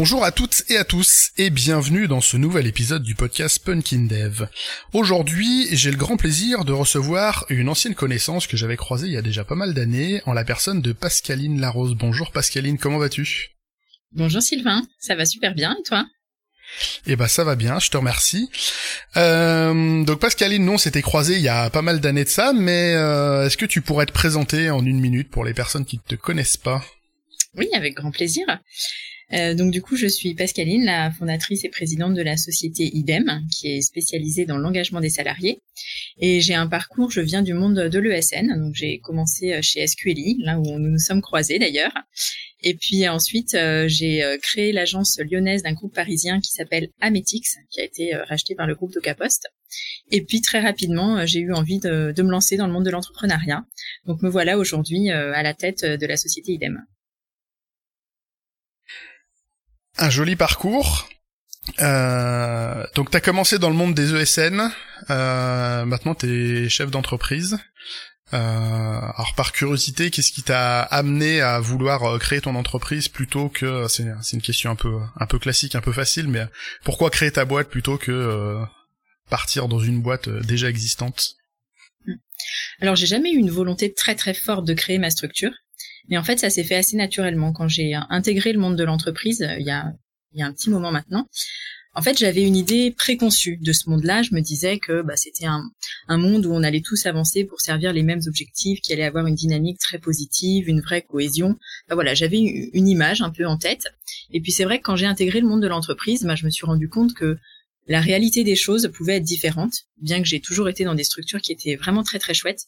Bonjour à toutes et à tous et bienvenue dans ce nouvel épisode du podcast Punkin Dev. Aujourd'hui, j'ai le grand plaisir de recevoir une ancienne connaissance que j'avais croisée il y a déjà pas mal d'années en la personne de Pascaline Larose. Bonjour Pascaline, comment vas-tu? Bonjour Sylvain, ça va super bien et toi? Eh ben ça va bien, je te remercie. Euh, donc Pascaline, non, s'était croisé il y a pas mal d'années de ça, mais euh, est-ce que tu pourrais te présenter en une minute pour les personnes qui ne te connaissent pas? Oui, avec grand plaisir. Euh, donc du coup, je suis Pascaline, la fondatrice et présidente de la société IDEM, qui est spécialisée dans l'engagement des salariés. Et j'ai un parcours, je viens du monde de l'ESN, donc j'ai commencé euh, chez SQLI, là où nous nous sommes croisés d'ailleurs. Et puis ensuite, euh, j'ai créé l'agence lyonnaise d'un groupe parisien qui s'appelle Ametix, qui a été racheté par le groupe DocaPost. Et puis très rapidement, j'ai eu envie de, de, me lancer dans le monde de l'entrepreneuriat. Donc me voilà aujourd'hui à la tête de la société IDEM un joli parcours. Euh, donc t'as commencé dans le monde des ESN, euh, maintenant t'es chef d'entreprise. Euh, alors par curiosité, qu'est-ce qui t'a amené à vouloir euh, créer ton entreprise plutôt que c'est une question un peu un peu classique, un peu facile, mais pourquoi créer ta boîte plutôt que euh, partir dans une boîte euh, déjà existante? Alors j'ai jamais eu une volonté très très forte de créer ma structure. Mais en fait, ça s'est fait assez naturellement quand j'ai intégré le monde de l'entreprise il y a il y a un petit moment maintenant. En fait, j'avais une idée préconçue de ce monde-là. Je me disais que bah, c'était un, un, monde où on allait tous avancer pour servir les mêmes objectifs, qui allait avoir une dynamique très positive, une vraie cohésion. Bah, voilà, j'avais une image un peu en tête. Et puis c'est vrai que quand j'ai intégré le monde de l'entreprise, bah, je me suis rendu compte que la réalité des choses pouvait être différente, bien que j'ai toujours été dans des structures qui étaient vraiment très très chouettes.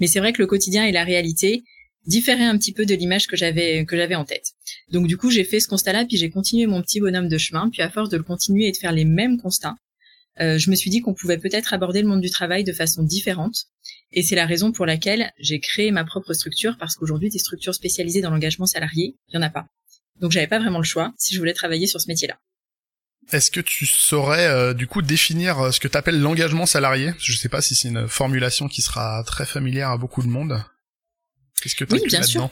Mais c'est vrai que le quotidien et la réalité, différer un petit peu de l'image que j'avais que j'avais en tête. Donc du coup, j'ai fait ce constat-là, puis j'ai continué mon petit bonhomme de chemin, puis à force de le continuer et de faire les mêmes constats, euh, je me suis dit qu'on pouvait peut-être aborder le monde du travail de façon différente. Et c'est la raison pour laquelle j'ai créé ma propre structure, parce qu'aujourd'hui, des structures spécialisées dans l'engagement salarié, il y en a pas. Donc j'avais pas vraiment le choix si je voulais travailler sur ce métier-là. Est-ce que tu saurais euh, du coup définir euh, ce que tu appelles l'engagement salarié? Je sais pas si c'est une formulation qui sera très familière à beaucoup de monde. Qu'est-ce que tu oui, bien sûr.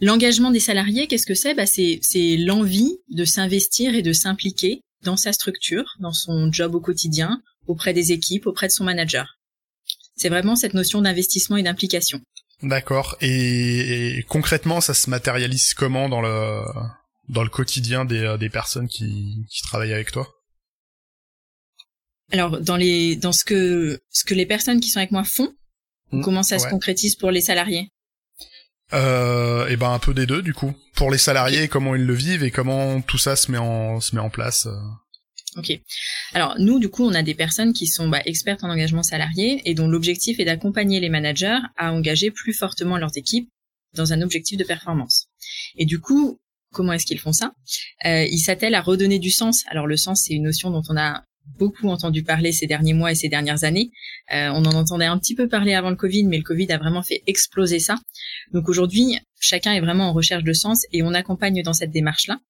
L'engagement des salariés, qu'est-ce que c'est? Bah, c'est c'est l'envie de s'investir et de s'impliquer dans sa structure, dans son job au quotidien, auprès des équipes, auprès de son manager. C'est vraiment cette notion d'investissement et d'implication. D'accord. Et, concrètement, ça se matérialise comment dans le dans le quotidien des, euh, des personnes qui, qui travaillent avec toi? Alors dans les dans ce que ce que les personnes qui sont avec moi font, mmh. comment ça se concrétise pour les salariés? Euh, et ben un peu des deux du coup. Pour les salariés, comment ils le vivent et comment tout ça se met en se met en place. Euh. Ok. Alors nous, du coup, on a des personnes qui sont bah, expertes en engagement salarié et dont l'objectif est d'accompagner les managers à engager plus fortement leurs équipes dans un objectif de performance. Et du coup, comment est-ce qu'ils font ça? Euh, Ils s'attellent à redonner du sens. Alors le sens, c'est une notion dont on a beaucoup entendu parler ces derniers mois et ces dernières années. Euh, on en entendait un petit peu parler avant le Covid, mais le Covid a vraiment fait exploser ça. Donc aujourd'hui, chacun est vraiment en recherche de sens et on accompagne dans cette démarche-là.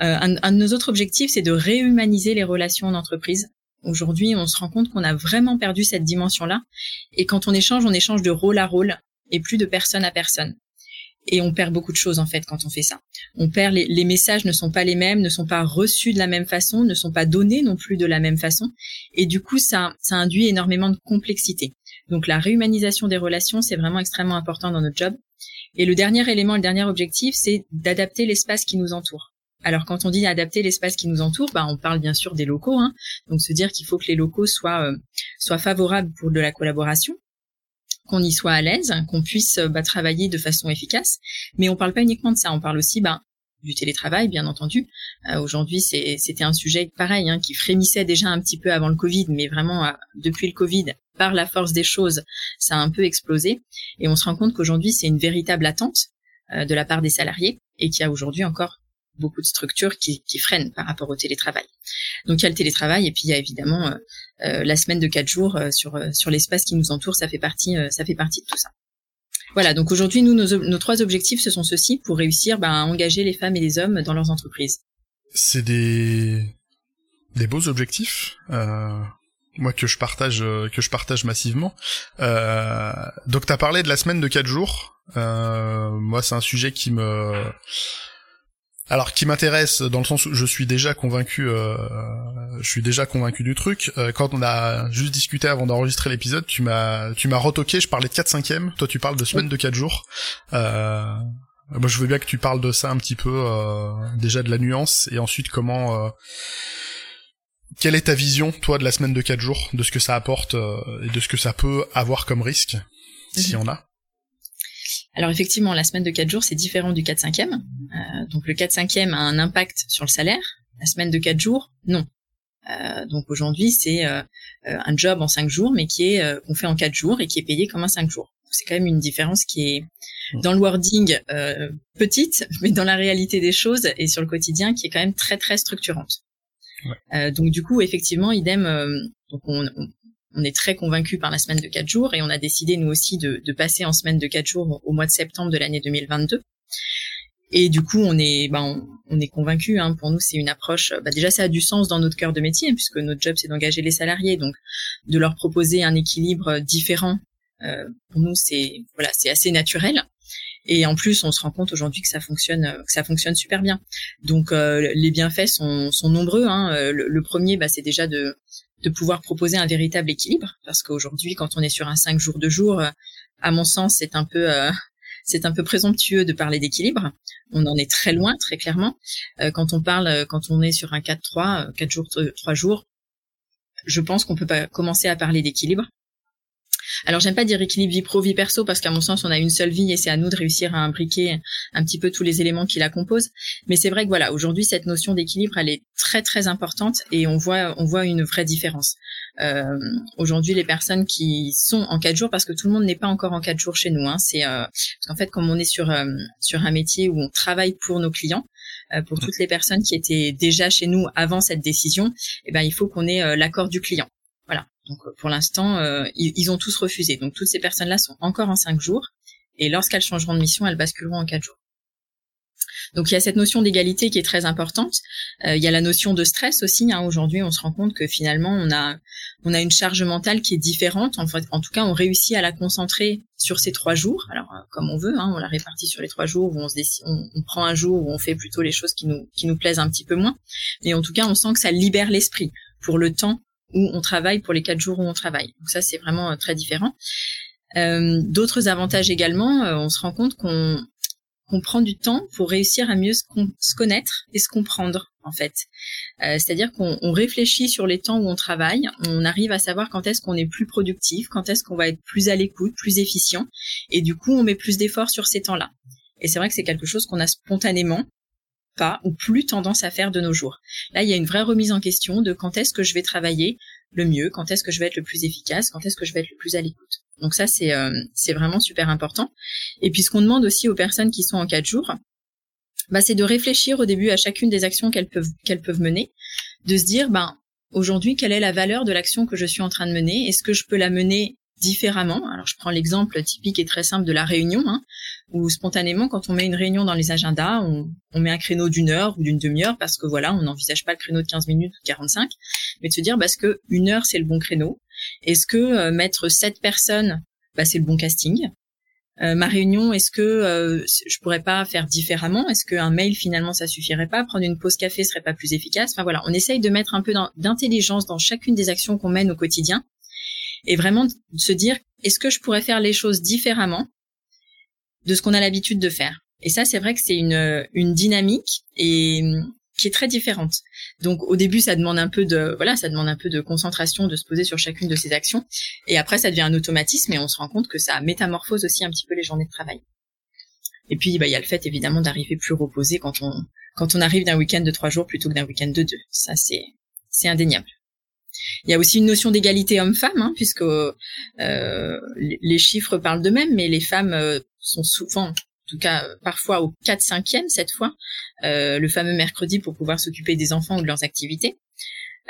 Euh, un, un, de nos autres objectifs, c'est de réhumaniser les relations en entreprise. Aujourd'hui, on se rend compte qu'on a vraiment perdu cette dimension-là. Et quand on échange, on échange de rôle à rôle et plus de personne à personne et on perd beaucoup de choses en fait quand on fait ça. On perd les, les, messages ne sont pas les mêmes, ne sont pas reçus de la même façon, ne sont pas donnés non plus de la même façon, et du coup ça ça induit énormément de complexité. Donc la réhumanisation des relations c'est vraiment extrêmement important dans notre job. Et le dernier élément, le dernier objectif, c'est d'adapter l'espace qui nous entoure. Alors quand on dit adapter l'espace qui nous entoure, bah, on parle bien sûr des locaux, hein. donc se dire qu'il faut que les locaux soient euh, soient favorables pour de la collaboration, qu'on y soit à l'aise, qu'on puisse euh, bah, travailler de façon efficace. Mais on parle pas uniquement de ça, on parle aussi bah, du télétravail, bien entendu. Euh, aujourd'hui, c'était un sujet pareil, hein, qui frémissait déjà un petit peu avant le Covid, mais vraiment euh, depuis le Covid, par la force des choses, ça a un peu explosé. Et on se rend compte qu'aujourd'hui, c'est une véritable attente de la part des salariés et qu'il y a aujourd'hui encore beaucoup de structures qui, qui, freinent par rapport au télétravail. Donc il y a le télétravail et puis il y a évidemment euh, euh la semaine de quatre jours euh, sur euh, sur l'espace qui nous entoure, ça fait partie ça fait partie de tout ça. Voilà, donc aujourd'hui nous nos, nos, trois objectifs ce sont ceux-ci pour réussir ben, à engager les femmes et les hommes dans leurs entreprises. C'est des des beaux objectifs. moi que je partage que je partage massivement. Euh, donc t'as parlé de la semaine de quatre jours. moi c'est un sujet qui me Alors, qui m'intéresse dans le sens où je suis déjà convaincu, euh, je suis déjà convaincu du truc. Euh, quand on a juste discuté avant d'enregistrer l'épisode, tu m'as, tu m'as retoqué. Je parlais de 4 5 Toi, tu parles de semaine de 4 jours. Euh, moi, je veux bien que tu parles de ça un petit peu, euh, déjà de la nuance, et ensuite comment. Quelle est ta vision, toi, de la semaine de 4 jours, de ce que ça apporte et de ce que ça peut avoir comme risque, s'il y en a alors effectivement, la semaine de 4 jours, c'est différent du 4 5 e donc le 4 5 e a un impact sur le salaire. La semaine de 4 jours, non. Euh, donc aujourd'hui, c'est euh, euh, un job en 5 jours, mais qui est qu'on fait en 4 jours et qui est payé comme un 5 jours. C'est quand même une différence qui est dans le wording petite, mais dans la réalité des choses et sur le quotidien, qui est quand même très très structurante. Ouais. donc du coup, effectivement, idem. donc on, on est très convaincu par la semaine de 4 jours et on a décidé nous aussi de, de passer en semaine de 4 jours au mois de septembre de l'année 2022. Et du coup, on est, ben, on, est convaincu. Hein, pour nous, c'est une approche. Bah, déjà, ça a du sens dans notre cœur de métier, puisque notre job, c'est d'engager les salariés, donc de leur proposer un équilibre différent. Euh, pour nous, c'est voilà, c'est assez naturel. Et en plus, on se rend compte aujourd'hui que ça fonctionne, que ça fonctionne super bien. Donc, euh, les bienfaits sont, sont nombreux. Hein. Euh, le, premier, bah, c'est déjà de de pouvoir proposer un véritable équilibre parce qu'aujourd'hui quand on est sur un 5 jours de jour euh, à mon sens c'est un peu euh, c'est un peu présomptueux de parler d'équilibre on en est très loin très clairement euh, quand on parle quand on est sur un 4 3 4 jours 3 jours je pense qu'on peut pas commencer à parler d'équilibre alors j'aime pas dire équilibre vie pro vie perso parce qu'à mon sens on a une seule vie et c'est à nous de réussir à imbriquer un petit peu tous les éléments qui la composent. Mais c'est vrai que voilà aujourd'hui cette notion d'équilibre elle est très très importante et on voit on voit une vraie différence. Euh, aujourd'hui les personnes qui sont en quatre jours parce que tout le monde n'est pas encore en quatre jours chez nous. Hein, c'est euh, parce qu'en fait comme on est sur euh, sur un métier où on travaille pour nos clients, euh, pour toutes les personnes qui étaient déjà chez nous avant cette décision, eh ben il faut qu'on ait l'accord du client. Donc euh, pour l'instant, euh, ils, ont tous refusé. Donc toutes ces personnes-là sont encore en cinq jours. Et lorsqu'elles changeront de mission, elles basculeront en quatre jours. Donc il y a cette notion d'égalité qui est très importante. Euh, il y a la notion de stress aussi. Hein. Aujourd'hui, on se rend compte que finalement, on a on a une charge mentale qui est différente. En fait, en tout cas, on réussit à la concentrer sur ces trois jours. Alors comme on veut, hein, on la répartit sur les trois jours où on se décide, on, on, prend un jour où on fait plutôt les choses qui nous qui nous plaisent un petit peu moins. Mais en tout cas, on sent que ça libère l'esprit pour le temps où on travaille pour les quatre jours où on travaille. Donc ça, c'est vraiment euh, très différent. Euh, D'autres avantages également, euh, on se rend compte qu'on qu'on prend du temps pour réussir à mieux se, se connaître et se comprendre en fait. Euh, C'est-à-dire qu'on réfléchit sur les temps où on travaille, on arrive à savoir quand est-ce qu'on est plus productif, quand est-ce qu'on va être plus à l'écoute, plus efficient, et du coup on met plus d'efforts sur ces temps-là. Et c'est vrai que c'est quelque chose qu'on a spontanément pas ou plus tendance à faire de nos jours. Là, il y a une vraie remise en question de quand est-ce que je vais travailler le mieux, quand est-ce que je vais être le plus efficace, quand est-ce que je vais être le plus à l'écoute. Donc ça, c'est euh, c'est vraiment super important. Et puis ce qu'on demande aussi aux personnes qui sont en quatre jours, bah, c'est de réfléchir au début à chacune des actions qu'elles peuvent qu'elles peuvent mener, de se dire ben aujourd'hui quelle est la valeur de l'action que je suis en train de mener, est-ce que je peux la mener différemment. Alors je prends l'exemple typique et très simple de la réunion, hein, où spontanément, quand on met une réunion dans les agendas, on, met un créneau d'une heure ou d'une demi-heure parce que voilà, on n'envisage pas le créneau de 15 minutes ou 45, mais de se dire parce que une heure c'est le bon créneau? Est-ce que euh, mettre sept personnes, bah, c'est le bon casting? Euh, ma réunion, est-ce que euh, je pourrais pas faire différemment? Est-ce qu'un mail finalement ça suffirait pas? Prendre une pause café serait pas plus efficace? Enfin voilà, on essaye de mettre un peu d'intelligence dans chacune des actions qu'on mène au quotidien et vraiment de se dire est-ce que je pourrais faire les choses différemment de ce qu'on a l'habitude de faire? Et ça, c'est vrai que c'est une, une dynamique et qui est très différente. Donc au début, ça demande un peu de voilà, ça demande un peu de concentration, de se poser sur chacune de ces actions. Et après, ça devient un automatisme et on se rend compte que ça métamorphose aussi un petit peu les journées de travail. Et puis, bah, il y a le fait évidemment d'arriver plus reposé quand on quand on arrive d'un week-end de trois jours plutôt que d'un week-end de deux. Ça, c'est c'est indéniable. Il y a aussi une notion d'égalité homme-femme, hein, puisque euh, les chiffres parlent d'eux-mêmes, mais les femmes euh, sont souvent, en tout cas parfois au 4 5 e cette fois, euh, le fameux mercredi pour pouvoir s'occuper des enfants ou de leurs activités.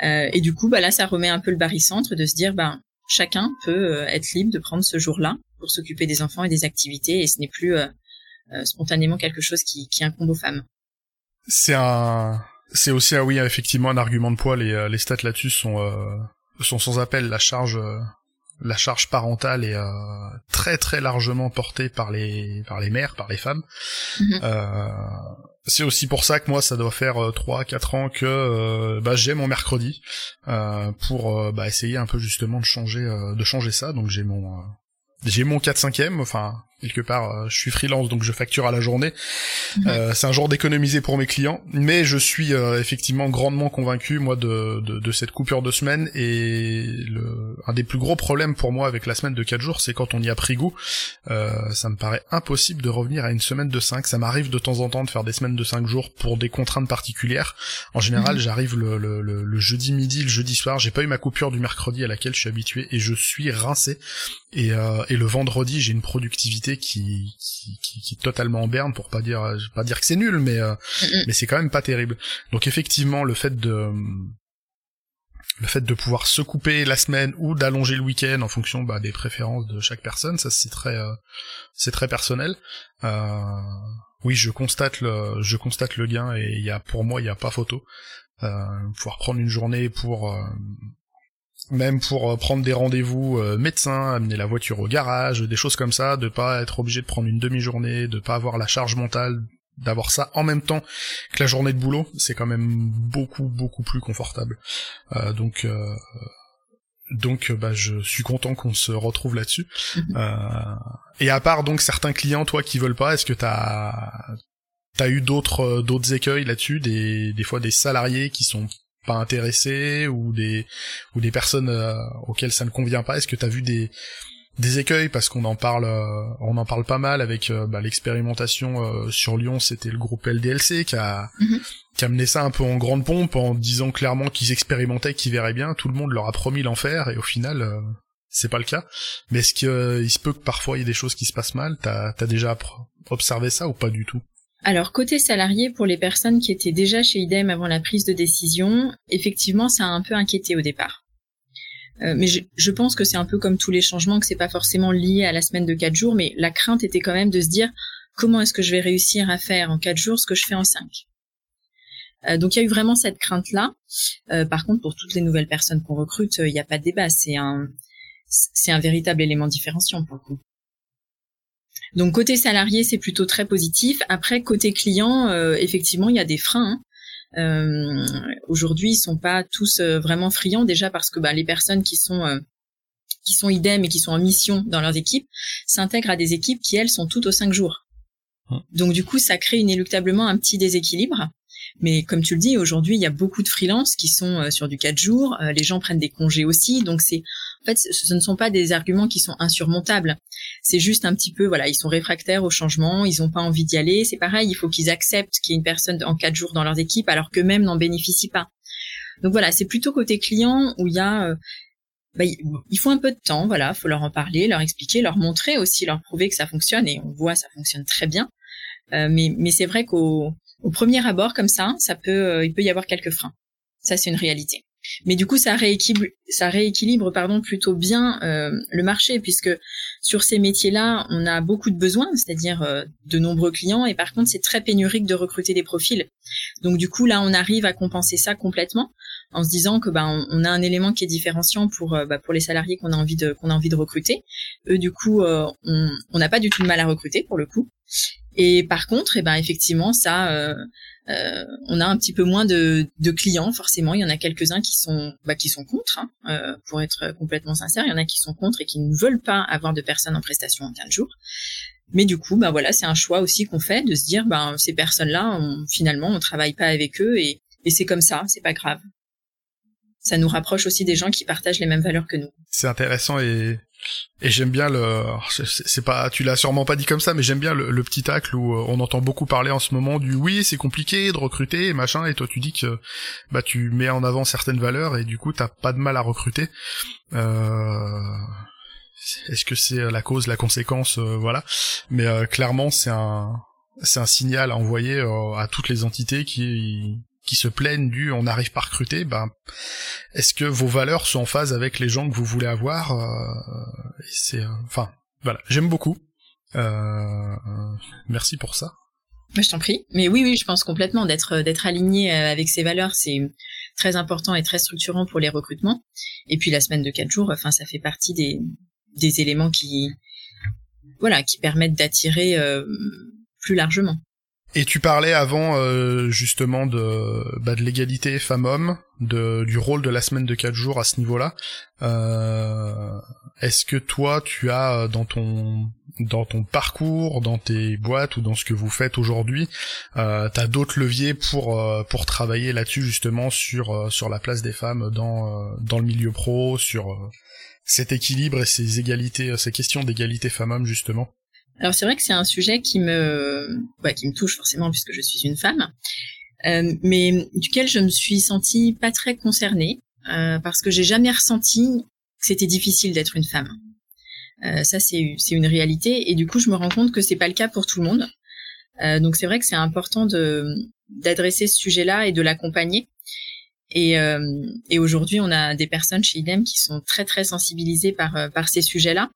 Euh, et du coup, bah là, ça remet un peu le barycentre de se dire, ben chacun peut euh, être libre de prendre ce jour-là pour s'occuper des enfants et des activités, et ce n'est plus spontanément quelque chose qui, qui incombe aux femmes. C'est un c'est aussi ah oui effectivement un argument de poids. Les, les stats là-dessus sont sont sans appel. La charge la charge parentale est très très largement portée par les par les mères, par les femmes. Mhm. c'est aussi pour ça que moi ça doit faire 3 4 ans que bah, j'ai mon mercredi pour bah, essayer un peu justement de changer de changer ça. Donc j'ai mon j'ai mon 4 5 e enfin quelque part, euh, je suis freelance donc je facture à la journée. Mhm. Euh, c'est un jour d'économiser pour mes clients, mais je suis euh, effectivement grandement convaincu moi de, de, de, cette coupure de semaine et le, un des plus gros problèmes pour moi avec la semaine de 4 jours, c'est quand on y a pris goût, ça me paraît impossible de revenir à une semaine de 5. Ça m'arrive de temps en temps de faire des semaines de 5 jours pour des contraintes particulières. En général, mhm. j'arrive le, le, le, jeudi midi, le jeudi soir, j'ai pas eu ma coupure du mercredi à laquelle je suis habitué et je suis rincé. Et, et le vendredi, j'ai une productivité qui, qui, qui, qui, est totalement en berne pour pas dire, je vais pas dire que c'est nul, mais, euh, mais c'est quand même pas terrible. Donc effectivement, le fait de, le fait de pouvoir se couper la semaine ou d'allonger le week-end en fonction bah, des préférences de chaque personne, ça c'est très, euh, c'est très personnel. Euh, oui, je constate le, je constate le gain et il y a, pour moi, il y a pas photo. Euh, pouvoir prendre une journée pour même pour euh, prendre des rendez-vous euh, médecins, amener la voiture au garage, des choses comme ça, de pas être obligé de prendre une demi-journée, de pas avoir la charge mentale d'avoir ça en même temps que la journée de boulot, c'est quand même beaucoup beaucoup plus confortable. Euh, donc donc bah je suis content qu'on se retrouve là-dessus. Mhm. et à part donc certains clients toi qui veulent pas, est-ce que t'as t'as eu d'autres d'autres écueils là-dessus, des des fois des salariés qui sont pas intéressés ou des ou des personnes euh, auxquelles ça ne convient pas. Est-ce que tu as vu des des écueils? Parce qu'on en parle euh, on en parle pas mal avec euh, bah, l'expérimentation sur Lyon, c'était le groupe LDLC qui a mhm. qui a mené ça un peu en grande pompe en disant clairement qu'ils expérimentaient qu'ils verraient bien, tout le monde leur a promis l'enfer et au final c'est pas le cas. Mais est-ce qu'il se peut que parfois il y ait des choses qui se passent mal? T'as as déjà observé ça ou pas du tout? Alors côté salarié, pour les personnes qui étaient déjà chez IDEM avant la prise de décision, effectivement, ça a un peu inquiété au départ. Euh, mais je, pense que c'est un peu comme tous les changements, que c'est pas forcément lié à la semaine de quatre jours, mais la crainte était quand même de se dire comment est-ce que je vais réussir à faire en quatre jours ce que je fais en cinq? Euh, donc il y a eu vraiment cette crainte-là. Euh, par contre, pour toutes les nouvelles personnes qu'on recrute, il n'y a pas de débat. C'est un, c'est un véritable élément différenciant pour le coup. Donc côté salarié, c'est plutôt très positif. Après côté client, euh, effectivement, il y a des freins. Hein. Euh, Aujourd'hui, ils sont pas tous euh, vraiment friands déjà parce que bah, les personnes qui sont euh, qui sont idem et qui sont en mission dans leurs équipes s'intègrent à des équipes qui elles sont toutes aux cinq jours. Hum. Donc du coup, ça crée inéluctablement un petit déséquilibre. Mais comme tu le dis, aujourd'hui, il y a beaucoup de freelances qui sont sur du quatre jours. les gens prennent des congés aussi, donc c'est en fait, ce ne sont pas des arguments qui sont insurmontables. C'est juste un petit peu, voilà, ils sont réfractaires au changement, ils n'ont pas envie d'y aller. C'est pareil, il faut qu'ils acceptent qu'il y ait une personne en quatre jours dans leurs équipes, alors qu'eux-mêmes n'en bénéficient pas. Donc voilà, c'est plutôt côté client où il y a, euh, bah, il faut un peu de temps, voilà, faut leur en parler, leur expliquer, leur montrer aussi, leur prouver que ça fonctionne et on voit ça fonctionne très bien. Euh, mais mais c'est vrai qu'au au premier abord comme ça, ça peut, euh, il peut y avoir quelques freins. Ça c'est une réalité. Mais du coup, ça rééquilibre, ça rééquilibre pardon plutôt bien euh, le marché puisque sur ces métiers-là, on a beaucoup de besoins, c'est-à-dire euh, de nombreux clients, et par contre, c'est très pénurique de recruter des profils. Donc du coup, là, on arrive à compenser ça complètement en se disant que ben on, a un élément qui est différenciant pour euh, bah, pour les salariés qu'on a envie de qu'on a envie de recruter. Eux, du coup, on n'a pas du tout de mal à recruter pour le coup. Et par contre, eh ben effectivement, ça euh, on a un petit peu moins de, clients forcément. Il y en a quelques-uns qui sont bah, qui sont contre, hein, euh, pour être complètement sincère. Il y en a qui sont contre et qui ne veulent pas avoir de personnes en prestation en 15 jours. Mais du coup, bah voilà, c'est un choix aussi qu'on fait de se dire, ben ces personnes-là, finalement, on travaille pas avec eux et, et c'est comme ça, c'est pas grave. Ça nous rapproche aussi des gens qui partagent les mêmes valeurs que nous. C'est intéressant et et j'aime bien le, c'est pas, tu l'as sûrement pas dit comme ça, mais j'aime bien le, petit tacle où euh, on entend beaucoup parler en ce moment du oui, c'est compliqué de recruter et machin, et toi tu dis que bah tu mets en avant certaines valeurs et du coup t'as pas de mal à recruter. Euh... Est-ce que c'est la cause, la conséquence, euh, voilà. Mais clairement c'est un, c'est un signal à envoyer à toutes les entités qui qui se plaignent du on n'arrive pas à recruter, ben est-ce que vos valeurs sont en phase avec les gens que vous voulez avoir euh, C'est, euh, enfin, voilà, j'aime beaucoup. Euh, merci pour ça. je t'en prie. Mais oui, oui, je pense complètement d'être d'être aligné avec ses valeurs, c'est très important et très structurant pour les recrutements. Et puis la semaine de quatre jours, enfin, ça fait partie des des éléments qui voilà qui permettent d'attirer plus largement. Et tu parlais avant euh, justement de, bah, de l'égalité femmes-hommes, du rôle de la semaine de 4 jours à ce niveau-là. Euh, Est-ce que toi, tu as euh, dans ton dans ton parcours, dans tes boîtes ou dans ce que vous faites aujourd'hui, euh, t'as d'autres leviers pour pour travailler là-dessus justement sur sur la place des femmes dans dans le milieu pro, sur cet équilibre et ces égalités, ces questions d'égalité femmes-hommes justement? Alors c'est vrai que c'est un sujet qui me, bah, qui me touche forcément puisque je suis une femme, euh, mais duquel je me suis sentie pas très concernée euh, parce que j'ai jamais ressenti que c'était difficile d'être une femme. Euh, ça c'est une réalité et du coup je me rends compte que c'est pas le cas pour tout le monde. Euh, donc c'est vrai que c'est important de d'adresser ce sujet-là et de l'accompagner. Et, euh, et aujourd'hui, on a des personnes chez IDEM qui sont très très sensibilisées par par ces sujets-là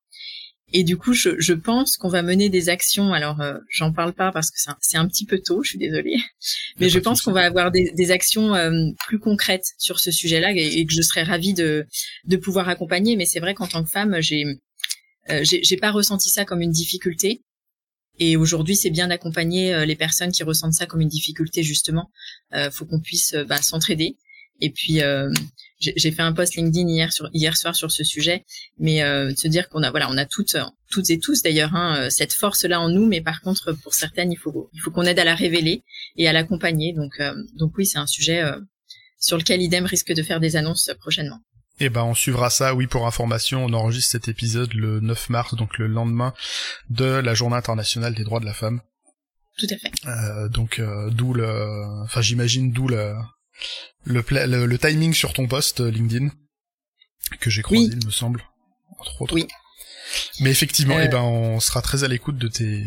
et du coup, je, je pense qu'on va mener des actions. Alors, euh, j'en parle pas parce que c'est un, un, petit peu tôt, je suis désolée. Mais je pense qu'on va avoir des, des actions euh, plus concrètes sur ce sujet-là et, que je serais ravie de, de pouvoir accompagner. Mais c'est vrai qu'en tant que femme, j'ai euh, j'ai pas ressenti ça comme une difficulté. Et aujourd'hui, c'est bien d'accompagner euh, les personnes qui ressentent ça comme une difficulté, justement. Euh, faut qu'on puisse bah, s'entraider. Et puis, j'ai fait un post LinkedIn hier sur hier soir sur ce sujet, mais euh, de se dire qu'on a voilà, on a toutes toutes et tous d'ailleurs hein, euh, cette force là en nous, mais par contre pour certaines il faut il faut qu'on aide à la révéler et à l'accompagner. Donc euh, donc oui, c'est un sujet euh, sur lequel IDEM risque de faire des annonces prochainement. Eh ben, on suivra ça. Oui, pour information, on enregistre cet épisode le 9 mars, donc le lendemain de la Journée internationale des droits de la femme. Tout à fait. Euh, donc, d'où le, enfin, j'imagine d'où le, le, le, timing sur ton post euh, LinkedIn que j'ai croisé, il me semble, entre autres. Oui. Mais effectivement, eh ben, on sera très à l'écoute de tes,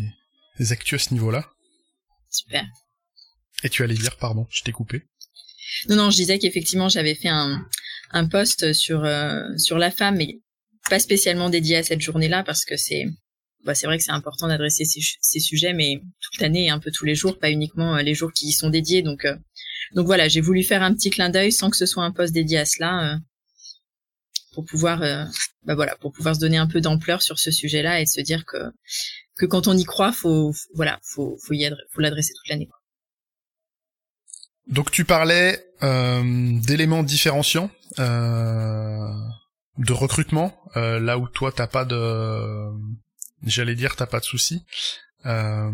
tes actus à ce niveau-là. Super. Et tu allais dire, pardon, je t'ai coupé. Non, non, je disais qu'effectivement, j'avais fait un, un post sur euh, sur la femme, mais pas spécialement dédié à cette journée-là, parce que c'est bah, c'est vrai que c'est important d'adresser ces, ces, sujets, mais toute l'année et un peu tous les jours, pas uniquement les jours qui y sont dédiés. Donc donc voilà, j'ai voulu faire un petit clin d'œil sans que ce soit un poste dédié à cela, euh, pour pouvoir, euh, bah voilà, pour pouvoir se donner un peu d'ampleur sur ce sujet-là et se dire que que quand on y croit, faut, voilà, faut faut y faut l'adresser toute l'année. Donc tu parlais euh, d'éléments différenciants de recrutement, là où toi t'as pas de, j'allais dire t'as pas de soucis. Euh,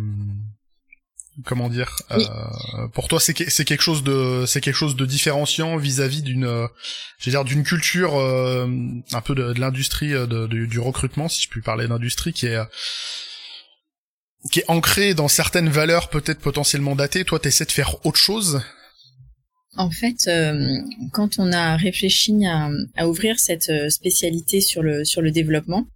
comment dire euh, pour toi c'est c'est quelque chose de c'est quelque chose de différenciant vis-à-vis d'une euh, je dire d'une culture euh, un peu de, de l'industrie euh, de, du recrutement si je puis parler d'industrie qui est qui est ancrée dans certaines valeurs peut-être potentiellement datées. Toi t'essaies de faire autre chose. En fait, quand on a réfléchi à, à ouvrir cette spécialité sur le sur le développement,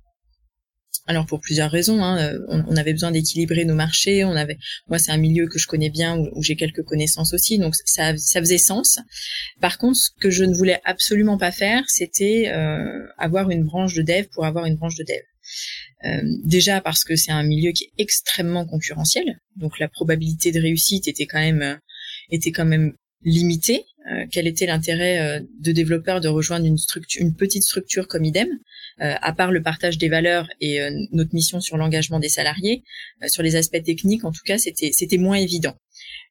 alors pour plusieurs raisons, hein, euh, on, avait besoin d'équilibrer nos marchés. On avait, moi c'est un milieu que je connais bien où, j'ai quelques connaissances aussi, donc ça, ça faisait sens. Par contre, ce que je ne voulais absolument pas faire, c'était euh, avoir une branche de dev pour avoir une branche de dev. Euh, déjà parce que c'est un milieu qui est extrêmement concurrentiel, donc la probabilité de réussite était quand même était quand même limitée. quel était l'intérêt de développeurs de rejoindre une petite structure comme IDEM? À part le partage des valeurs et euh, notre mission sur l'engagement des salariés, euh, sur les aspects techniques, en tout cas, c'était c'était moins évident.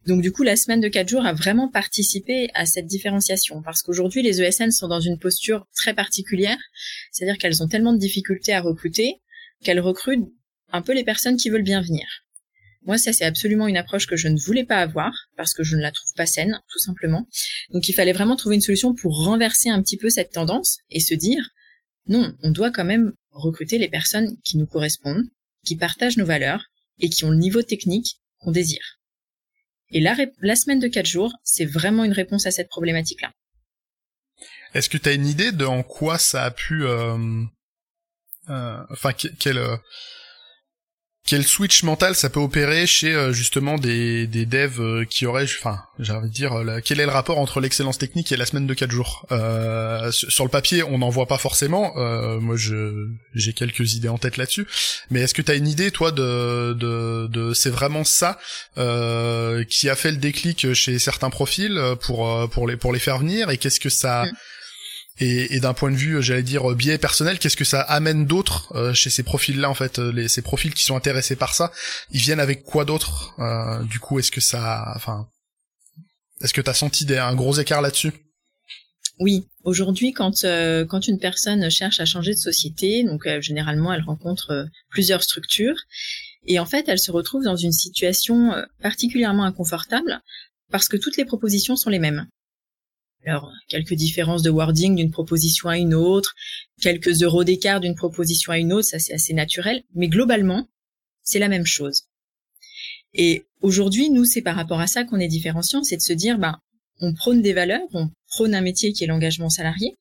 Donc du coup, la semaine de quatre jours a vraiment participé à cette différenciation parce qu'aujourd'hui, les ESN sont dans une posture très particulière, c'est-à-dire qu'elles ont tellement de difficultés à recruter qu'elles recrutent un peu les personnes qui veulent bien venir. Moi, ça, c'est absolument une approche que je ne voulais pas avoir parce que je ne la trouve pas saine, tout simplement. Donc, il fallait vraiment trouver une solution pour renverser un petit peu cette tendance et se dire, non, on doit quand même recruter les personnes qui nous correspondent, qui partagent nos valeurs et qui ont le niveau technique qu'on désire. Et la, semaine de quatre jours, c'est vraiment une réponse à cette problématique-là. Est-ce que tu as une idée de en quoi ça a pu, euh, euh, enfin quel quel switch mental ça peut opérer chez euh, justement des, des devs euh, qui auraient, enfin, j'ai envie de dire, euh, quel est le rapport entre l'excellence technique et la semaine de 4 jours? Sur le papier, on n'en voit pas forcément. moi, je j'ai quelques idées en tête là-dessus. Mais est-ce que tu as une idée, toi, de, de, de c'est vraiment ça qui a fait le déclic chez certains profils pour pour les pour les faire venir? Et qu'est-ce que ça mm. Et, et d'un point de vue, j'allais dire biais personnel, qu'est-ce que ça amène d'autres euh, chez ces profils-là en fait, euh, les, ces profils qui sont intéressés par ça, ils viennent avec quoi d'autre euh, Du coup, est-ce que ça, enfin, est-ce que t'as senti des, un gros écart là-dessus? Oui, aujourd'hui, quand quand une personne cherche à changer de société, donc généralement, elle rencontre plusieurs structures, et en fait, elle se retrouve dans une situation particulièrement inconfortable parce que toutes les propositions sont les mêmes. Alors, quelques différences de wording d'une proposition à une autre, quelques euros d'écart d'une proposition à une autre, ça c'est assez naturel, mais globalement, c'est la même chose. Et aujourd'hui, nous, c'est par rapport à ça qu'on est différenciant, c'est de se dire, ben, on prône des valeurs, on prône un métier qui est l'engagement salarié,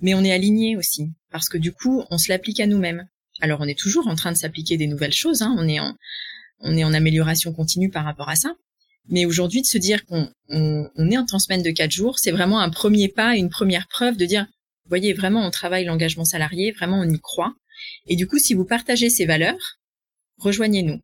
mais on est aligné aussi, parce que du coup, on se l'applique à nous-mêmes. Alors, on est toujours en train de s'appliquer des nouvelles choses, hein, on est on est en amélioration continue par rapport à ça, mais aujourd'hui, de se dire qu'on on, est en temps semaine de quatre jours, c'est vraiment un premier pas, une première preuve de dire, vous voyez, vraiment, on travaille l'engagement salarié, vraiment, on y croit. Et du coup, si vous partagez ces valeurs, rejoignez-nous.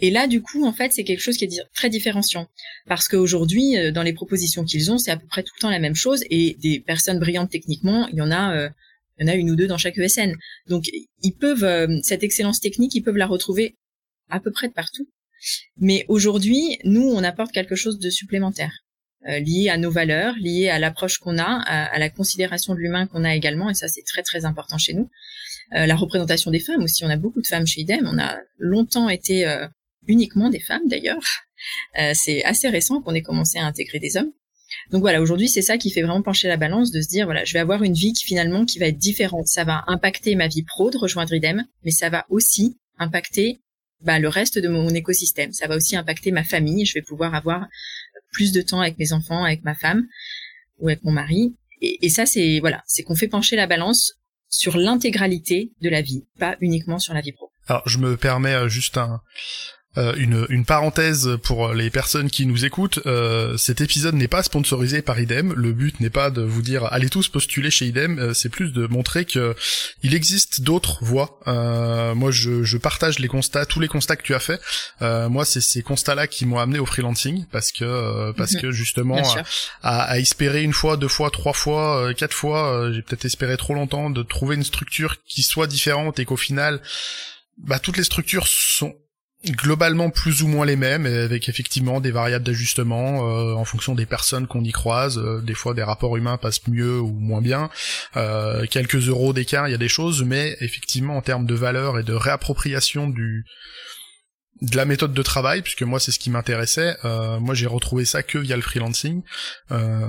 Et là, du coup, en fait, c'est quelque chose qui est très différenciant. Parce qu'aujourd'hui, euh, dans les propositions qu'ils ont, c'est à peu près tout le temps la même chose. Et des personnes brillantes techniquement, il y en a, euh, il y en a une ou deux dans chaque ESN. Donc, ils peuvent, euh, cette excellence technique, ils peuvent la retrouver à peu près de partout. Mais aujourd'hui, nous, on apporte quelque chose de supplémentaire, euh, lié à nos valeurs, lié à l'approche qu'on a, à, la considération de l'humain qu'on a également, et ça c'est très très important chez nous. Euh, la représentation des femmes aussi, on a beaucoup de femmes chez IDEM, on a longtemps été euh, uniquement des femmes d'ailleurs. c'est assez récent qu'on ait commencé à intégrer des hommes. Donc voilà, aujourd'hui, c'est ça qui fait vraiment pencher la balance de se dire, voilà, je vais avoir une vie qui finalement qui va être différente. Ça va impacter ma vie pro de rejoindre IDEM, mais ça va aussi impacter bah, le reste de mon écosystème. Ça va aussi impacter ma famille. Je vais pouvoir avoir plus de temps avec mes enfants, avec ma femme ou avec mon mari. Et, et ça, c'est voilà, c'est qu'on fait pencher la balance sur l'intégralité de la vie, pas uniquement sur la vie pro. Alors, je me permets euh, juste un, euh, une, une, parenthèse pour les personnes qui nous écoutent, euh, cet épisode n'est pas sponsorisé par IDEM. Le but n'est pas de vous dire allez tous postuler chez IDEM, euh, c'est plus de montrer que il existe d'autres voies. moi, je, je, partage les constats, tous les constats que tu as fait. moi, c'est ces constats-là qui m'ont amené au freelancing parce que parce mhm. que justement à, à, espérer une fois, deux fois, trois fois, quatre fois, j'ai peut-être espéré trop longtemps de trouver une structure qui soit différente et qu'au final bah, toutes les structures sont globalement plus ou moins les mêmes, avec effectivement des variables d'ajustement euh, en fonction des personnes qu'on y croise. Euh, des fois, des rapports humains passent mieux ou moins bien. Euh, quelques euros d'écart, il y a des choses, mais effectivement, en termes de valeur et de réappropriation du de la méthode de travail, puisque moi c'est ce qui m'intéressait. Euh, moi j'ai retrouvé ça que via le freelancing. Euh,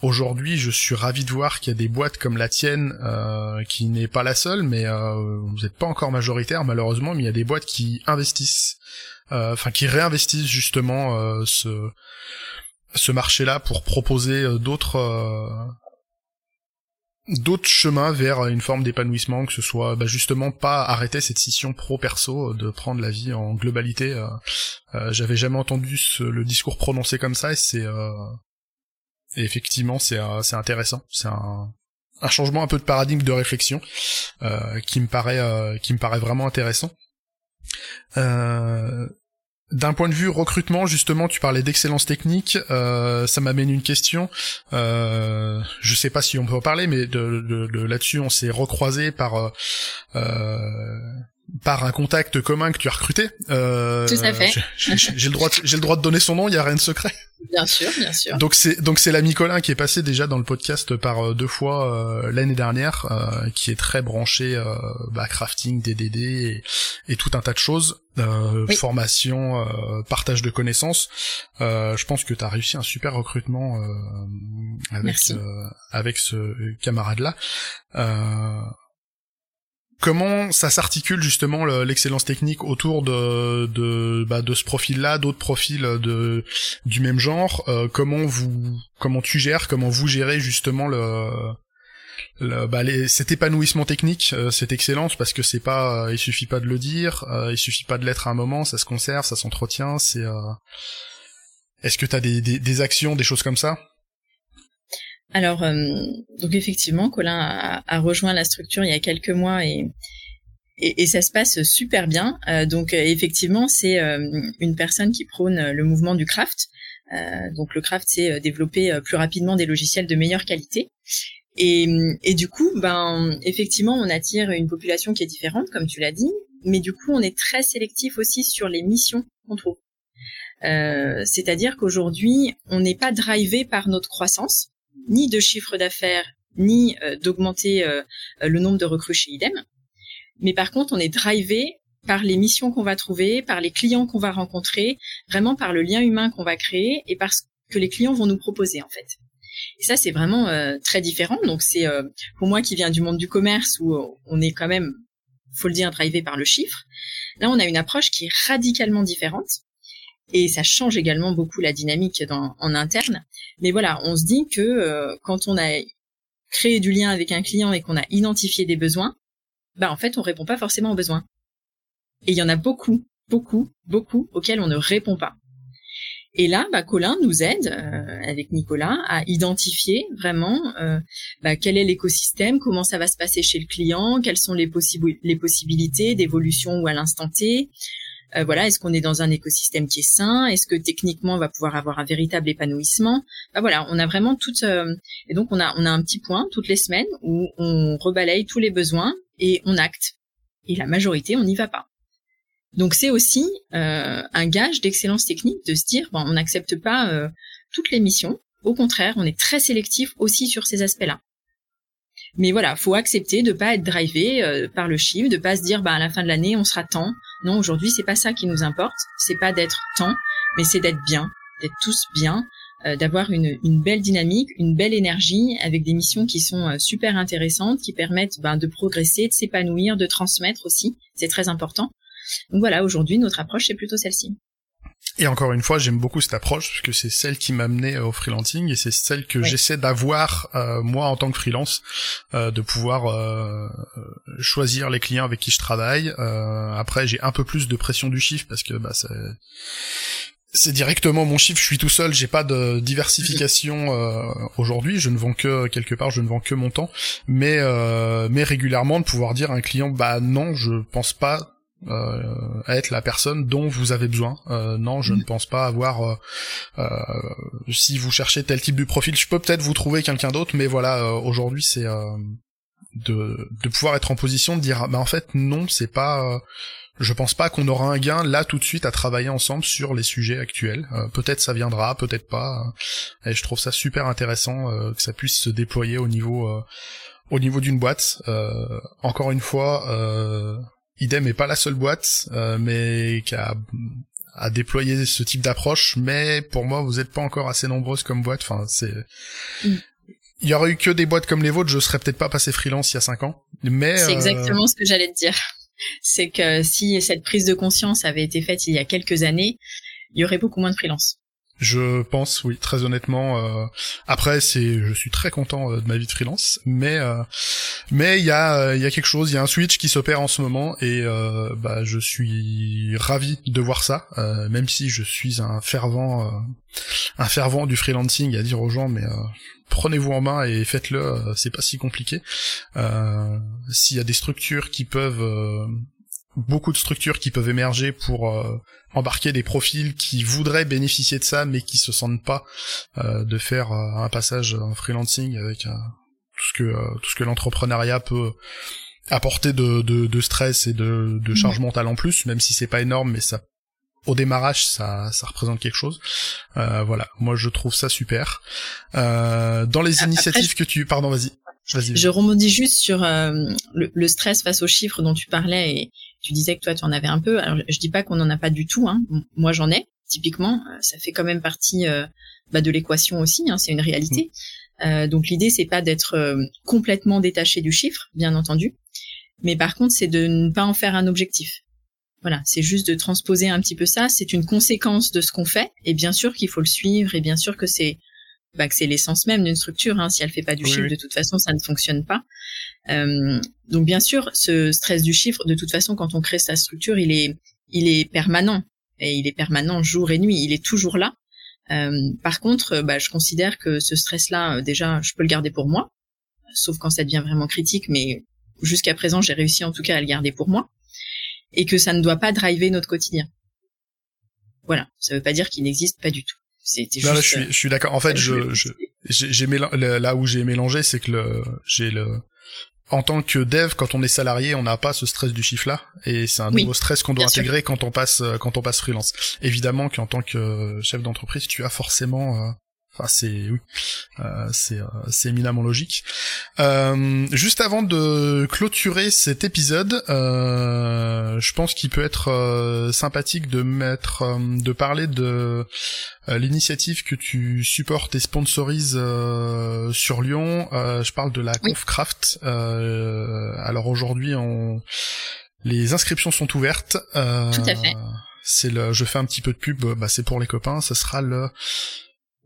Aujourd'hui, je suis ravi de voir qu'il y a des boîtes comme la tienne, euh, qui n'est pas la seule, mais vous n'êtes pas encore majoritaire malheureusement, mais il y a des boîtes qui investissent, enfin qui réinvestissent justement ce ce marché-là pour proposer d'autres d'autres chemins vers une forme d'épanouissement, que ce soit bah, justement pas arrêter cette scission pro-perso, euh, de prendre la vie en globalité. Euh, euh, J'avais jamais entendu le discours prononcé comme ça, et c'est euh, effectivement c'est intéressant. C'est un, un, changement un peu de paradigme de réflexion qui me paraît qui me paraît vraiment intéressant. Euh, d'un point de vue recrutement, justement, tu parlais d'excellence technique. Euh, ça m'amène une question. Euh, je sais pas si on peut en parler, mais de, de, là-dessus, on s'est recroisé par euh, euh, par un contact commun que tu as recruté. Euh, Tout à fait. J'ai le droit, j'ai le droit de donner son nom. Il y a rien de secret. Bien sûr, bien sûr. Donc c'est donc c'est l'ami Colin qui est passé déjà dans le podcast par euh, deux fois euh, l'année dernière, euh, qui est très branché euh, bah, crafting, DDD et, et, tout un tas de choses, formation, partage de connaissances. je pense que tu as réussi un super recrutement avec avec ce camarade là comment ça s'articule justement l'excellence technique autour de de, bah, de ce profil-là, d'autres profils de du même genre euh, Comment vous comment tu gères, comment vous gérez justement le le, bah, les, cet épanouissement technique, euh, c'est excellent parce que c'est pas, euh, il suffit pas de le dire, euh, il suffit pas de l'être à un moment, ça se conserve, ça s'entretient. C'est, est-ce que tu as des, des, des, actions, des choses comme ça? Alors, donc effectivement, Colin a, rejoint la structure il y a quelques mois et et, ça se passe super bien. donc effectivement, c'est une personne qui prône le mouvement du craft. donc le craft, c'est développer plus rapidement des logiciels de meilleure qualité. Et, et du coup, ben effectivement, on attire une population qui est différente, comme tu l'as dit, mais du coup, on est très sélectif aussi sur les missions qu'on trouve. Euh, C'est-à-dire qu'aujourd'hui, on n'est pas drivé par notre croissance, ni de chiffre d'affaires, ni euh, d'augmenter euh, le nombre de recrues chez IDEM. Mais par contre, on est drivé par les missions qu'on va trouver, par les clients qu'on va rencontrer, vraiment par le lien humain qu'on va créer et par ce que les clients vont nous proposer en fait. Et ça, c'est vraiment euh, très différent. Donc, c'est euh, pour moi qui viens du monde du commerce où euh, on est quand même, faut le dire, drivé par le chiffre. Là, on a une approche qui est radicalement différente. Et ça change également beaucoup la dynamique dans, en interne. Mais voilà, on se dit que quand on a créé du lien avec un client et qu'on a identifié des besoins, bah en fait, on répond pas forcément aux besoins. Et il y en a beaucoup, beaucoup, beaucoup auxquels on ne répond pas. Et là, bah, Colin nous aide, euh, avec Nicolas, à identifier vraiment euh, bah, quel est l'écosystème, comment ça va se passer chez le client, quelles sont les, les possibilités d'évolution ou à l'instant T. Euh, voilà, est-ce qu'on est dans un écosystème qui est sain? Est-ce que techniquement on va pouvoir avoir un véritable épanouissement? Bah, Voilà, on a vraiment tout. et donc on a on a un petit point toutes les semaines où on rebalaye tous les besoins et on acte. Et la majorité, on n'y va pas. Donc c'est aussi euh, un gage d'excellence technique de se dire bon, on n'accepte pas euh, toutes les missions. Au contraire, on est très sélectif aussi sur ces aspects-là. Mais voilà, faut accepter de pas être drivé euh, par le chiffre, de pas se dire bah à la fin de l'année on sera temps. Non, aujourd'hui c'est pas ça qui nous importe. C'est pas d'être temps, mais c'est d'être bien, d'être tous bien, d'avoir une, une, belle dynamique, une belle énergie avec des missions qui sont super intéressantes, qui permettent ben, de progresser, de s'épanouir, de transmettre aussi. C'est très important. Donc voilà, aujourd'hui, notre approche, c'est plutôt celle-ci. Et encore une fois, j'aime beaucoup cette approche parce que c'est celle qui m'a amené au freelancing et c'est celle que j'essaie d'avoir euh, moi en tant que freelance, euh, de pouvoir euh, choisir les clients avec qui je travaille. après, j'ai un peu plus de pression du chiffre parce que bah, c'est directement mon chiffre, je suis tout seul, j'ai pas de diversification aujourd'hui, je ne vends que quelque part, je ne vends que mon temps, mais mais régulièrement de pouvoir dire à un client bah non, je pense pas euh, être la personne dont vous avez besoin. Euh, non, je ne pense pas avoir. Euh, euh, si vous cherchez tel type de profil, je peux peut-être vous trouver quelqu'un d'autre, mais voilà, euh, aujourd'hui c'est de, de pouvoir être en position de dire, bah en fait non, c'est pas. je pense pas qu'on aura un gain là tout de suite à travailler ensemble sur les sujets actuels. peut-être ça viendra, peut-être pas. et je trouve ça super intéressant que ça puisse se déployer au niveau au niveau d'une boîte. encore une fois Idem est pas la seule boîte, euh, mais qui a, a déployé ce type d'approche. Mais pour moi, vous êtes pas encore assez nombreuses comme boîte. Enfin, c'est mm. il y aurait eu que des boîtes comme les vôtres, je serais peut-être pas passé freelance il y a cinq ans. Mais c'est euh, exactement ce que j'allais te dire. C'est que si cette prise de conscience avait été faite il y a quelques années, il y aurait beaucoup moins de freelance. Je pense, oui, très honnêtement. Euh, après, c'est, je suis très content euh, de ma vie de freelance, mais euh, mais il y a il y a quelque chose, il y a un switch qui s'opère en ce moment et bah je suis ravi de voir ça, même si je suis un fervent un fervent du freelancing à dire aux gens mais prenez-vous en main et faites-le, c'est pas si compliqué. S'il y a des structures qui peuvent beaucoup de structures qui peuvent émerger pour euh, embarquer des profils qui voudraient bénéficier de ça mais qui se sentent pas euh, de faire euh, un passage en freelancing avec tout ce que tout ce que l'entrepreneuriat peut apporter de, de, de, stress et de, de charge mmh. mentale en plus même si c'est pas énorme mais ça au démarrage ça ça représente quelque chose. Voilà. Moi je trouve ça super. Dans les initiatives que tu pardon vas-y. Je rebondis juste sur le, le, stress face aux chiffres dont tu parlais et, tu disais que toi, tu en avais un peu. Alors, je dis pas qu'on n'en a pas du tout. Hein. Moi, j'en ai. Typiquement, euh, ça fait quand même partie euh, bah, de l'équation aussi. Hein. C'est une réalité. Mm. Euh, donc, l'idée, c'est pas d'être euh, complètement détaché du chiffre, bien entendu. Mais par contre, c'est de ne pas en faire un objectif. Voilà, c'est juste de transposer un petit peu ça. C'est une conséquence de ce qu'on fait, et bien sûr qu'il faut le suivre, et bien sûr que c'est bah, que c'est l'essence même d'une structure. Hein. Si elle fait pas du chiffre, de toute façon, ça ne fonctionne pas. Euh, donc bien sûr, ce stress du chiffre, de toute façon, quand on crée sa structure, il est, il est permanent et il est permanent jour et nuit. Il est toujours là. Euh, par contre, bah, je considère que ce stress-là, euh, déjà, je peux le garder pour moi, sauf quand ça devient vraiment critique. Mais jusqu'à présent, j'ai réussi en tout cas à le garder pour moi, et que ça ne doit pas driver notre quotidien. Voilà, ça veut pas dire qu'il n'existe pas du tout. C'était juste. je suis, je suis d'accord. En fait, je, je, j'ai là où j'ai mélangé, c'est que le, j'ai le, en tant que dev, quand on est salarié, on n'a pas ce stress du chiffre là, et c'est un nouveau stress qu'on doit intégrer quand on passe quand on passe freelance. Évidemment qu'en tant que chef d'entreprise, tu as forcément euh, Enfin, c'est oui, euh, c'est euh, c'est éminemment logique. Euh, juste avant de clôturer cet épisode, euh, je pense qu'il peut être euh, sympathique de mettre, de parler de l'initiative que tu supportes et sponsorises sur Lyon. je parle de la Confcraft. alors aujourd'hui, on... les inscriptions sont ouvertes. Tout à fait. C'est le, je fais un petit peu de pub. Bah, c'est pour les copains. Ce sera le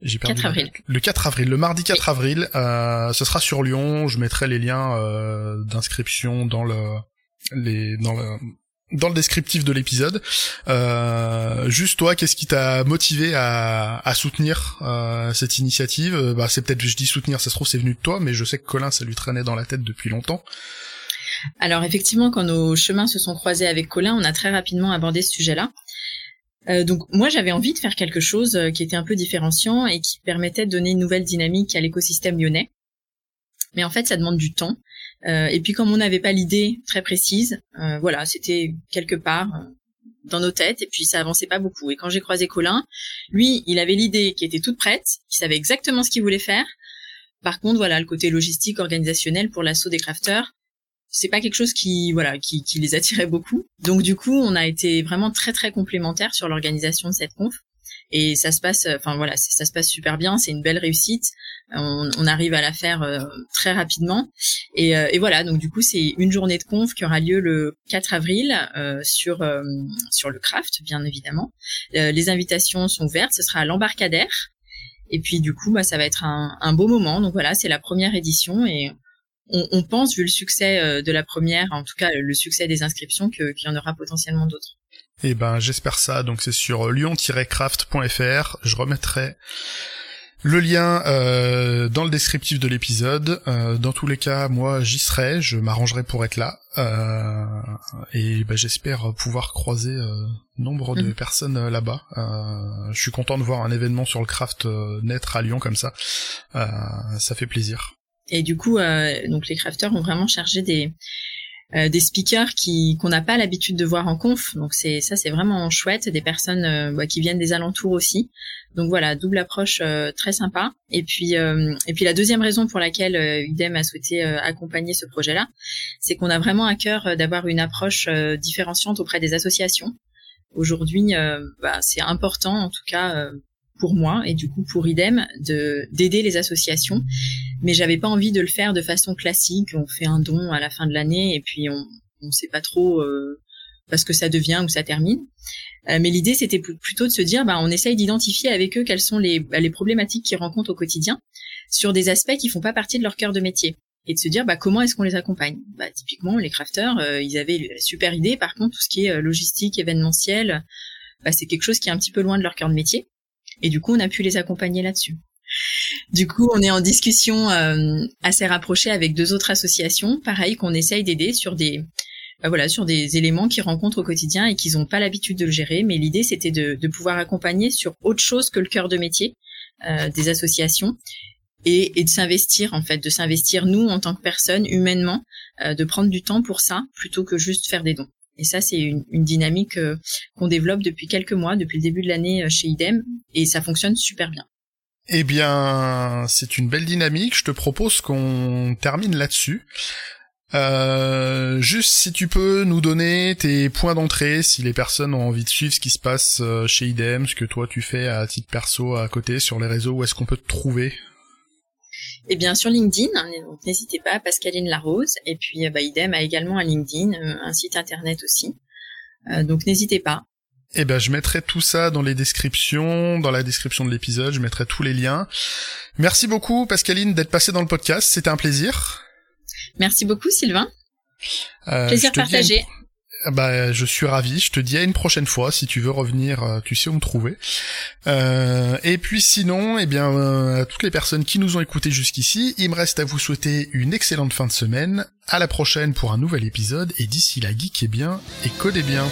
j'ai perdu 4 avril. Le 4 avril, le mardi 4 avril, euh, ce sera sur Lyon. Je mettrai les liens euh, d'inscription dans le les dans le dans le descriptif de l'épisode. Euh, juste toi, qu'est-ce qui t'a motivé à, à soutenir euh, cette initiative? Bah c'est peut-être je dis soutenir, ça se trouve c'est venu de toi, mais je sais que Colin ça lui traînait dans la tête depuis longtemps. Alors effectivement, quand nos chemins se sont croisés avec Colin, on a très rapidement abordé ce sujet-là. Euh, donc moi j'avais envie de faire quelque chose euh, qui était un peu différenciant et qui permettait de donner une nouvelle dynamique à l'écosystème lyonnais. Mais en fait ça demande du temps. Euh, et puis comme on n'avait pas l'idée très précise, voilà, c'était quelque part dans nos têtes et puis ça avançait pas beaucoup. Et quand j'ai croisé Colin, lui, il avait l'idée qui était toute prête, il savait exactement ce qu'il voulait faire. Par contre, voilà, le côté logistique, organisationnel pour l'assaut des crafters, c'est pas quelque chose qui voilà qui, qui les attirait beaucoup. Donc du coup, on a été vraiment très très complémentaires sur l'organisation de cette conf. Et ça se passe enfin voilà ça se passe super bien. C'est une belle réussite. On, on arrive à la faire euh, très rapidement. Et, euh, et, voilà donc du coup c'est une journée de conf qui aura lieu le 4 avril euh, sur sur le craft bien évidemment. Les invitations sont ouvertes. Ce sera à l'embarcadère. Et puis du coup bah ça va être un, un beau moment. Donc voilà c'est la première édition et on, on, pense, vu le succès euh, de la première, en tout cas le succès des inscriptions, qu'il y en aura potentiellement d'autres. Eh ben, j'espère ça. Donc c'est sur lyon-craft.fr. Je remettrai le lien euh, dans le descriptif de l'épisode. Euh, dans tous les cas, moi j'y serai, je m'arrangerai pour être là. Euh, et ben, j'espère pouvoir croiser nombre de mhm. personnes là-bas. je suis content de voir un événement sur le craft naître à Lyon comme ça. ça fait plaisir. Et du coup, euh, donc les crafters ont vraiment chargé des euh, des speakers qui qu'on n'a pas l'habitude de voir en conf. Donc c'est ça, c'est vraiment chouette. Des personnes euh, bah, qui viennent des alentours aussi. Donc voilà, double approche très sympa. Et puis et puis la deuxième raison pour laquelle UDEM a souhaité accompagner ce projet-là, c'est qu'on a vraiment à cœur d'avoir une approche différenciante auprès des associations. Aujourd'hui, bah, c'est important, en tout cas pour moi et du coup pour IDEM de d'aider les associations mais j'avais pas envie de le faire de façon classique. On fait un don à la fin de l'année et puis on on sait pas trop euh, parce que ça devient ou ça termine. Euh, mais l'idée c'était plutôt de se dire bah on essaye d'identifier avec eux quelles sont les bah, les problématiques qu'ils rencontrent au quotidien sur des aspects qui font pas partie de leur cœur de métier et de se dire bah comment est-ce qu'on les accompagne? Bah typiquement les crafters euh, ils avaient la super idée. Par contre tout ce qui est logistique événementiel bah, c'est quelque chose qui est un petit peu loin de leur cœur de métier et du coup, on a pu les accompagner là-dessus. Du coup, on est en discussion euh, assez rapprochée avec deux autres associations, pareil qu'on essaye d'aider sur des bah voilà sur des éléments qu'ils rencontrent au quotidien et qu'ils n'ont pas l'habitude de le gérer. Mais l'idée, c'était de, pouvoir accompagner sur autre chose que le cœur de métier euh, des associations et, de s'investir en fait, de s'investir nous en tant que personnes humainement, euh, de prendre du temps pour ça plutôt que juste faire des dons. Et ça, c'est une, dynamique qu'on développe depuis quelques mois, depuis le début de l'année chez IDEM, et ça fonctionne super bien. Eh bien, c'est une belle dynamique. Je te propose qu'on termine là-dessus. Euh, juste si tu peux nous donner tes points d'entrée, si les personnes ont envie de suivre ce qui se passe chez IDEM, ce que toi tu fais à titre perso à côté sur les réseaux, où est-ce qu'on peut te trouver? Et bien sur LinkedIn, hein, n'hésitez pas, Pascaline Larose. Et puis euh, bah, idem a également un LinkedIn, euh, un site internet aussi. Euh, donc n'hésitez pas. Eh ben, je mettrai tout ça dans les descriptions, dans la description de l'épisode, je mettrai tous les liens. Merci beaucoup, Pascaline, d'être passée dans le podcast. C'était un plaisir. Merci beaucoup, Sylvain. Euh, Plaisir à une- partagé. Bah, je suis ravi. Je te dis à une prochaine fois si tu veux revenir. euh, Tu sais où me trouver. Euh, et puis sinon, eh bien, euh, à toutes les personnes qui nous ont écoutés jusqu'ici, il me reste à vous souhaiter une excellente fin de semaine. À la prochaine pour un nouvel épisode. Et d'ici là, geekez bien et codez bien.